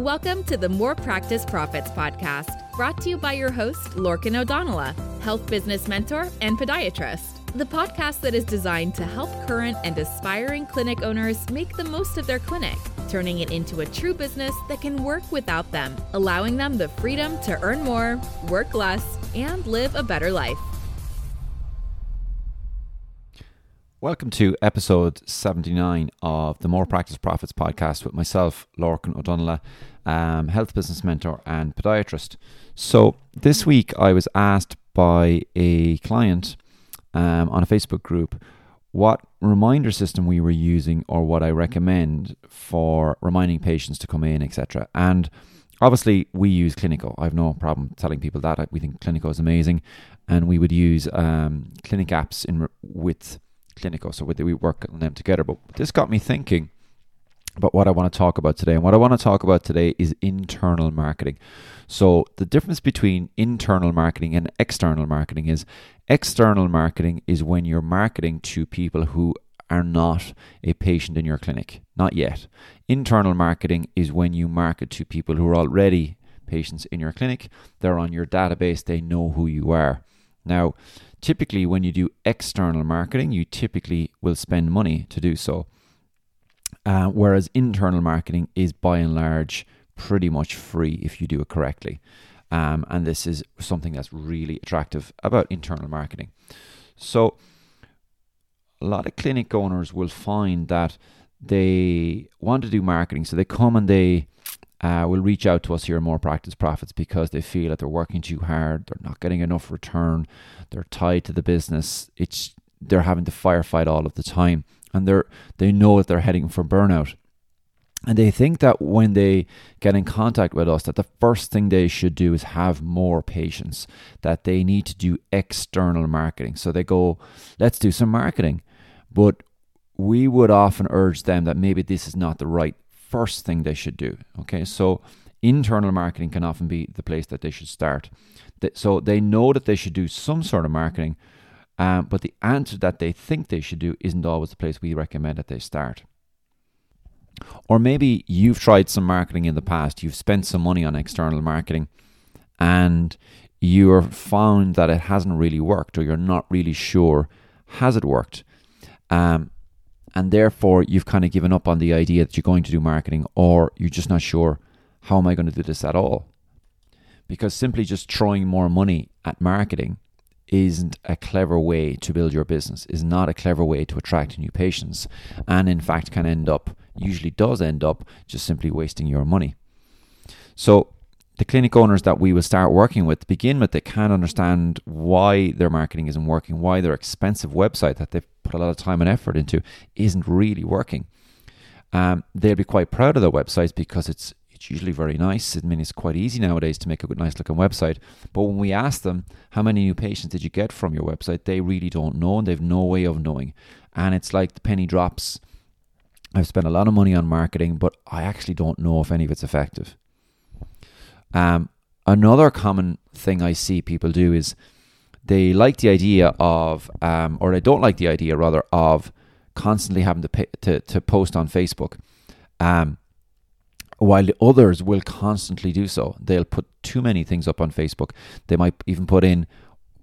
Welcome to the More Practice Profits podcast, brought to you by your host, Lorcan O'Donnell, health business mentor and podiatrist. The podcast that is designed to help current and aspiring clinic owners make the most of their clinic, turning it into a true business that can work without them, allowing them the freedom to earn more, work less, and live a better life. Welcome to episode 79 of the More Practice Profits podcast with myself, Lorcan O'Donnell, um, health business mentor and podiatrist. So, this week I was asked by a client um, on a Facebook group what reminder system we were using or what I recommend for reminding patients to come in, etc. And obviously, we use Cliniko. I have no problem telling people that. We think Cliniko is amazing, and we would use um, clinic apps in with Cliniko. So we work on them together. But this got me thinking about what I want to talk about today. And what I want to talk about today is internal marketing. So the difference between internal marketing and external marketing is external marketing is when you're marketing to people who are not a patient in your clinic, not yet. Internal marketing is when you market to people who are already patients in your clinic. They're on your database, they know who you are. Now, typically, when you do external marketing, you typically will spend money to do so. Uh, whereas internal marketing is by and large pretty much free if you do it correctly. Um, and this is something that's really attractive about internal marketing. So, a lot of clinic owners will find that they want to do marketing. So, they come and they uh, will reach out to us here More Practice Profits because they feel that they're working too hard, they're not getting enough return, they're tied to the business. It's they're having to firefight all of the time, and they're they know that they're heading for burnout. And they think that when they get in contact with us, that the first thing they should do is have more patience, that they need to do external marketing. So they go, let's do some marketing. But we would often urge them that maybe this is not the right first thing they should do. Okay, so internal marketing can often be the place that they should start. So they know that they should do some sort of marketing, um, but the answer that they think they should do isn't always the place we recommend that they start. Or maybe you've tried some marketing in the past, you've spent some money on external marketing, and you're found that it hasn't really worked, or you're not really sure has it worked. Um, and therefore you've kind of given up on the idea that you're going to do marketing or you're just not sure how am I going to do this at all? Because simply just throwing more money at marketing isn't a clever way to build your business is not a clever way to attract new patients and in fact can end up usually does end up just simply wasting your money. So the clinic owners that we will start working with begin with they can't understand why their marketing isn't working, why their expensive website that they've put a lot of time and effort into isn't really working. Um, they'll be quite proud of their websites because it's it's usually very nice. I mean, it's quite easy nowadays to make a good, nice looking website. But when we ask them how many new patients did you get from your website, they really don't know and they've no way of knowing. And it's like the penny drops. I've spent a lot of money on marketing, but I actually don't know if any of it's effective. Um, another common thing I see people do is they like the idea of, um, or they don't like the idea rather of constantly having to pay, to, to post on Facebook. Um, while others will constantly do so. They'll put too many things up on Facebook. They might even put in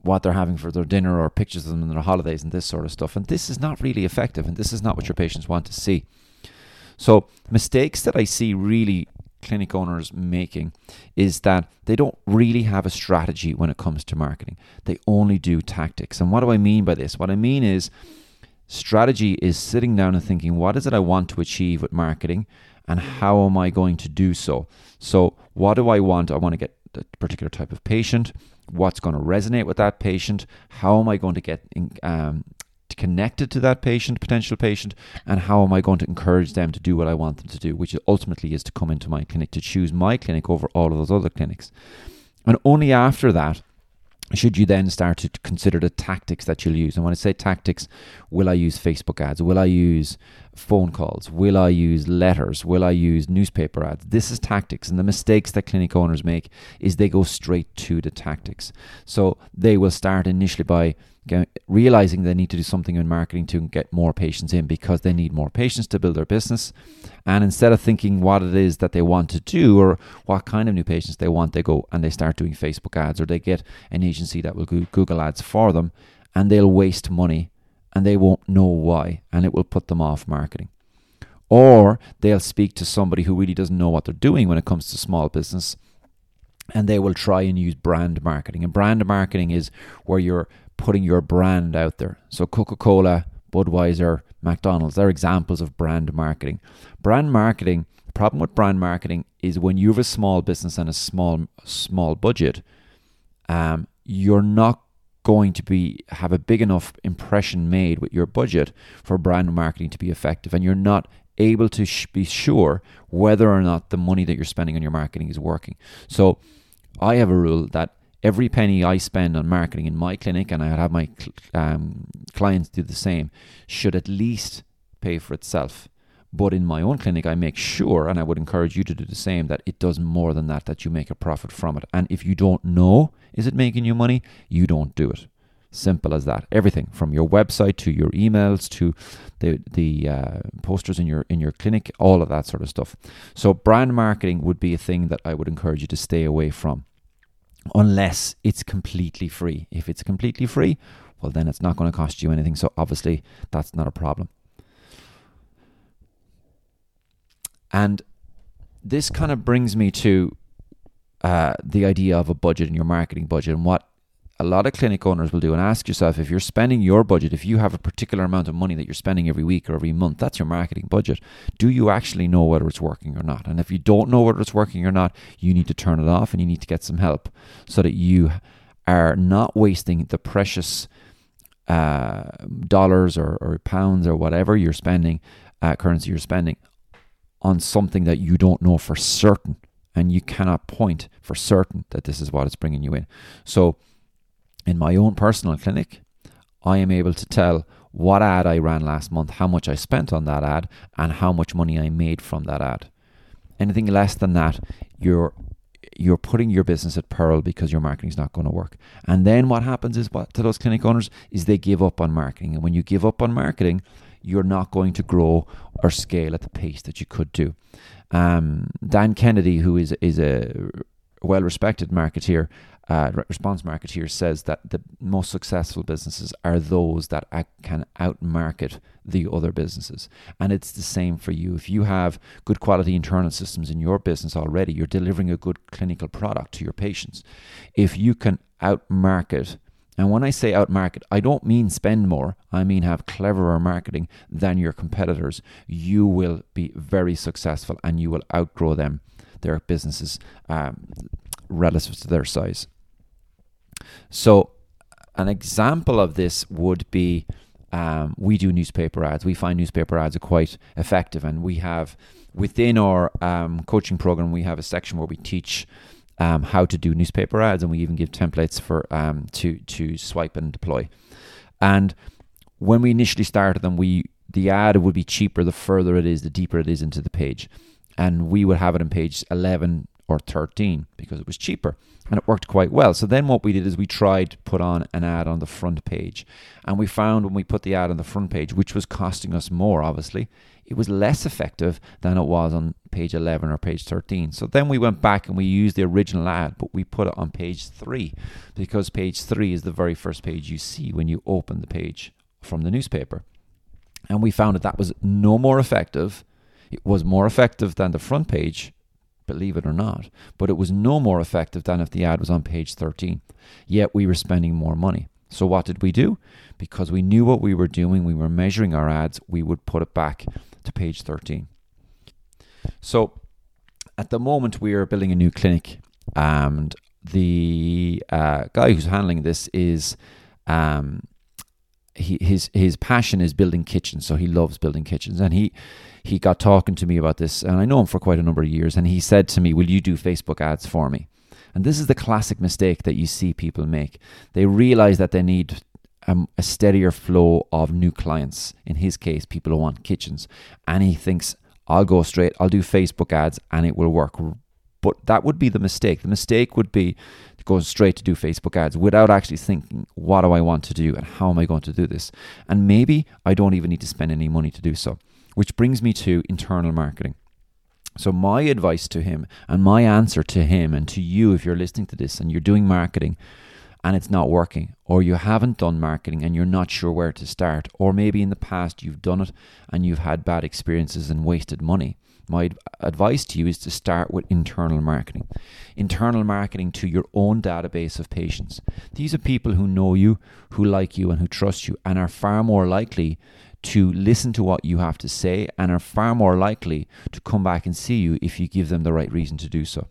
what they're having for their dinner or pictures of them in their holidays and this sort of stuff. And this is not really effective and this is not what your patients want to see. So, mistakes that I see really clinic owners making is that they don't really have a strategy when it comes to marketing. They only do tactics. And what do I mean by this? What I mean is strategy is sitting down and thinking, what is it I want to achieve with marketing and how am I going to do so? So, what do I want? I want to get a particular type of patient. What's going to resonate with that patient? How am I going to get um, connected to that patient, potential patient, and how am I going to encourage them to do what I want them to do, which ultimately is to come into my clinic, to choose my clinic over all of those other clinics. And only after that should you then start to consider the tactics that you'll use. And when I say tactics, will I use Facebook ads? Will I use phone calls? Will I use letters? Will I use newspaper ads? This is tactics. And the mistakes that clinic owners make is they go straight to the tactics. So they will start initially by realizing they need to do something in marketing to get more patients in because they need more patients to build their business. And instead of thinking what it is that they want to do or what kind of new patients they want, they go and they start doing Facebook ads or they get an agency that will do Google ads for them and they'll waste money and they won't know why and it will put them off marketing. Or they'll speak to somebody who really doesn't know what they're doing when it comes to small business and they will try and use brand marketing. And brand marketing is where you're putting your brand out there. So Coca Cola, Budweiser, McDonald's, they're examples of brand marketing. Brand marketing, the problem with brand marketing is when you have a small business and a small small budget, um, you're not going to be have a big enough impression made with your budget for brand marketing to be effective, and you're not able to sh- be sure whether or not the money that you're spending on your marketing is working. So, I have a rule that every penny I spend on marketing in my clinic, and I have my um, clients do the same, should at least pay for itself. But in my own clinic, I make sure, and I would encourage you to do the same, that it does more than that, that you make a profit from it. And if you don't know, is it making you money? You don't do it. Simple as that. Everything from your website to your emails to the the uh, posters in your in your clinic, all of that sort of stuff. So brand marketing would be a thing that I would encourage you to stay away from unless it's completely free. If it's completely free, well, then it's not going to cost you anything. So obviously, that's not a problem. And this kind of brings me to uh, the idea of a budget and your marketing budget and what a lot of clinic owners will do and ask yourself if you're spending your budget, if you have a particular amount of money that you're spending every week or every month, that's your marketing budget. Do you actually know whether it's working or not? And if you don't know whether it's working or not, you need to turn it off and you need to get some help so that you are not wasting the precious uh, dollars or, or, pounds or whatever you're spending, uh, currency you're spending, on something that you don't know for certain and you cannot point for certain that this is what it's bringing you in. So, in my own personal clinic, I am able to tell what ad I ran last month, how much I spent on that ad, and how much money I made from that ad. Anything less than that, you're you're putting your business at peril because your marketing is not going to work. And then what happens is what to those clinic owners is they give up on marketing. And when you give up on marketing, you're not going to grow or scale at the pace that you could do. Um, Dan Kennedy, who is is a well respected marketeer, uh, response marketeer says that the most successful businesses are those that can outmarket the other businesses. And it's the same for you. If you have good quality internal systems in your business already, you're delivering a good clinical product to your patients. If you can outmarket, and when I say outmarket, I don't mean spend more, I mean have cleverer marketing than your competitors, you will be very successful and you will outgrow them, their businesses um, relative to their size. So, an example of this would be um, we do newspaper ads. We find newspaper ads are quite effective, and we have within our um, coaching program we have a section where we teach um, how to do newspaper ads, and we even give templates for um, to to swipe and deploy. And when we initially started them, we the ad would be cheaper the further it is, the deeper it is into the page, and we would have it on page eleven or thirteen because it was cheaper and it worked quite well. So then what we did is we tried to put on an ad on the front page. And we found when we put the ad on the front page, which was costing us more, obviously, it was less effective than it was on page 11 or page 13. So then we went back and we used the original ad, but we put it on page 3 because page 3 is the very first page you see when you open the page from the newspaper. And we found that that was no more effective. It was more effective than the front page believe it or not, but it was no more effective than if the ad was on page 13. Yet we were spending more money. So what did we do? Because we knew what we were doing, we were measuring our ads, we would put it back to page 13. So at the moment, we are building a new clinic, and the uh, guy who's handling this is. Um, his his passion is building kitchens, so he loves building kitchens, and he he got talking to me about this, and I know him for quite a number of years, and he said to me, "Will you do Facebook ads for me?" And this is the classic mistake that you see people make. They realize that they need um, a steadier flow of new clients. In his case, people who want kitchens, and he thinks, "I'll go straight. I'll do Facebook ads, and it will work." But that would be the mistake. The mistake would be go straight to do Facebook ads without actually thinking, what do I want to do and how am I going to do this? And maybe I don't even need to spend any money to do so. Which brings me to internal marketing. So, my advice to him and my answer to him and to you, if you're listening to this and you're doing marketing and it's not working, or you haven't done marketing and you're not sure where to start, or maybe in the past you've done it and you've had bad experiences and wasted money, my advice to you is to start with internal marketing. Internal marketing to your own database of patients. These are people who know you, who like you, and who trust you, and are far more likely to listen to what you have to say and are far more likely to come back and see you if you give them the right reason to do so.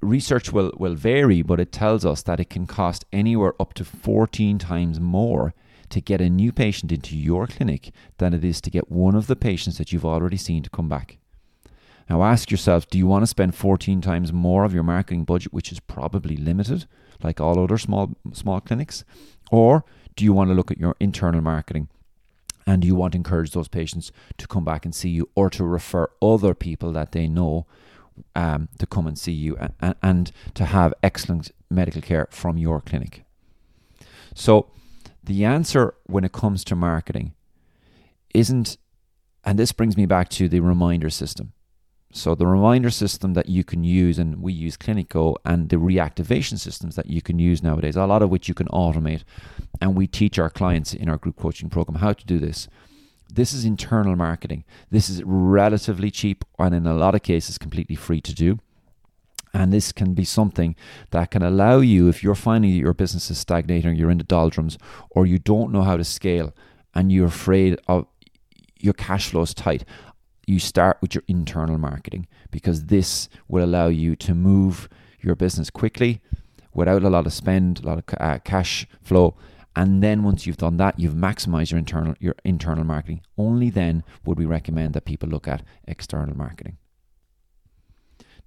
Research will, will vary, but it tells us that it can cost anywhere up to 14 times more to get a new patient into your clinic than it is to get one of the patients that you've already seen to come back. Now ask yourself do you want to spend 14 times more of your marketing budget, which is probably limited, like all other small, small clinics? Or do you want to look at your internal marketing and you want to encourage those patients to come back and see you or to refer other people that they know um, to come and see you and, and to have excellent medical care from your clinic. So, the answer when it comes to marketing isn't, and this brings me back to the reminder system. So the reminder system that you can use, and we use Cliniko, and the reactivation systems that you can use nowadays, a lot of which you can automate, and we teach our clients in our group coaching program how to do this. This is internal marketing. This is relatively cheap, and in a lot of cases, completely free to do. And this can be something that can allow you, if you're finding that your business is stagnating, you're in the doldrums, or you don't know how to scale, and you're afraid of your cash flow is tight you start with your internal marketing because this will allow you to move your business quickly without a lot of spend, a lot of uh, cash flow. And then once you've done that, you've maximized your internal your internal marketing. Only then would we recommend that people look at external marketing.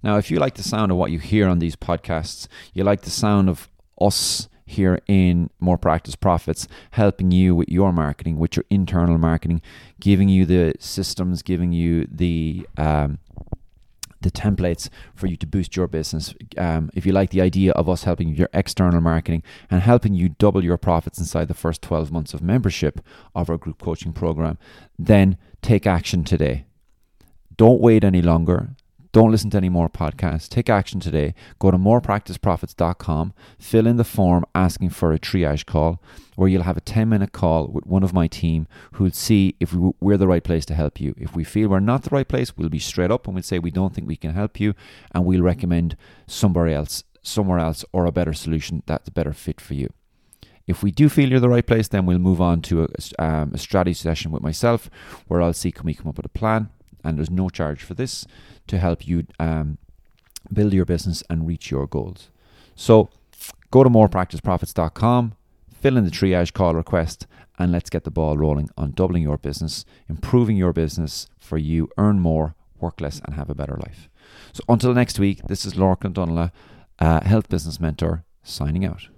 Now, if you like the sound of what you hear on these podcasts, you like the sound of us here in More Practice Profits, helping you with your marketing, with your internal marketing, giving you the systems, giving you the um, the templates for you to boost your business. Um, if you like the idea of us helping your external marketing and helping you double your profits inside the first 12 months of membership of our group coaching program, then take action today. Don't wait any longer. Don't listen to any more podcasts. Take action today. Go to morepracticeprofits.com, fill in the form asking for a triage call, where you'll have a 10 minute call with one of my team who'll see if we're the right place to help you. If we feel we're not the right place, we'll be straight up and we'll say we don't think we can help you, and we'll recommend somewhere else, somewhere else, or a better solution that's a better fit for you. If we do feel you're the right place, then we'll move on to a, um, a strategy session with myself where I'll see can we come up with a plan and there's no charge for this to help you um, build your business and reach your goals. So go to morepracticeprofits.com, fill in the triage call request, and let's get the ball rolling on doubling your business, improving your business for you, earn more, work less, and have a better life. So until next week, this is Lorcan O'Donnell, uh, Health Business Mentor, signing out.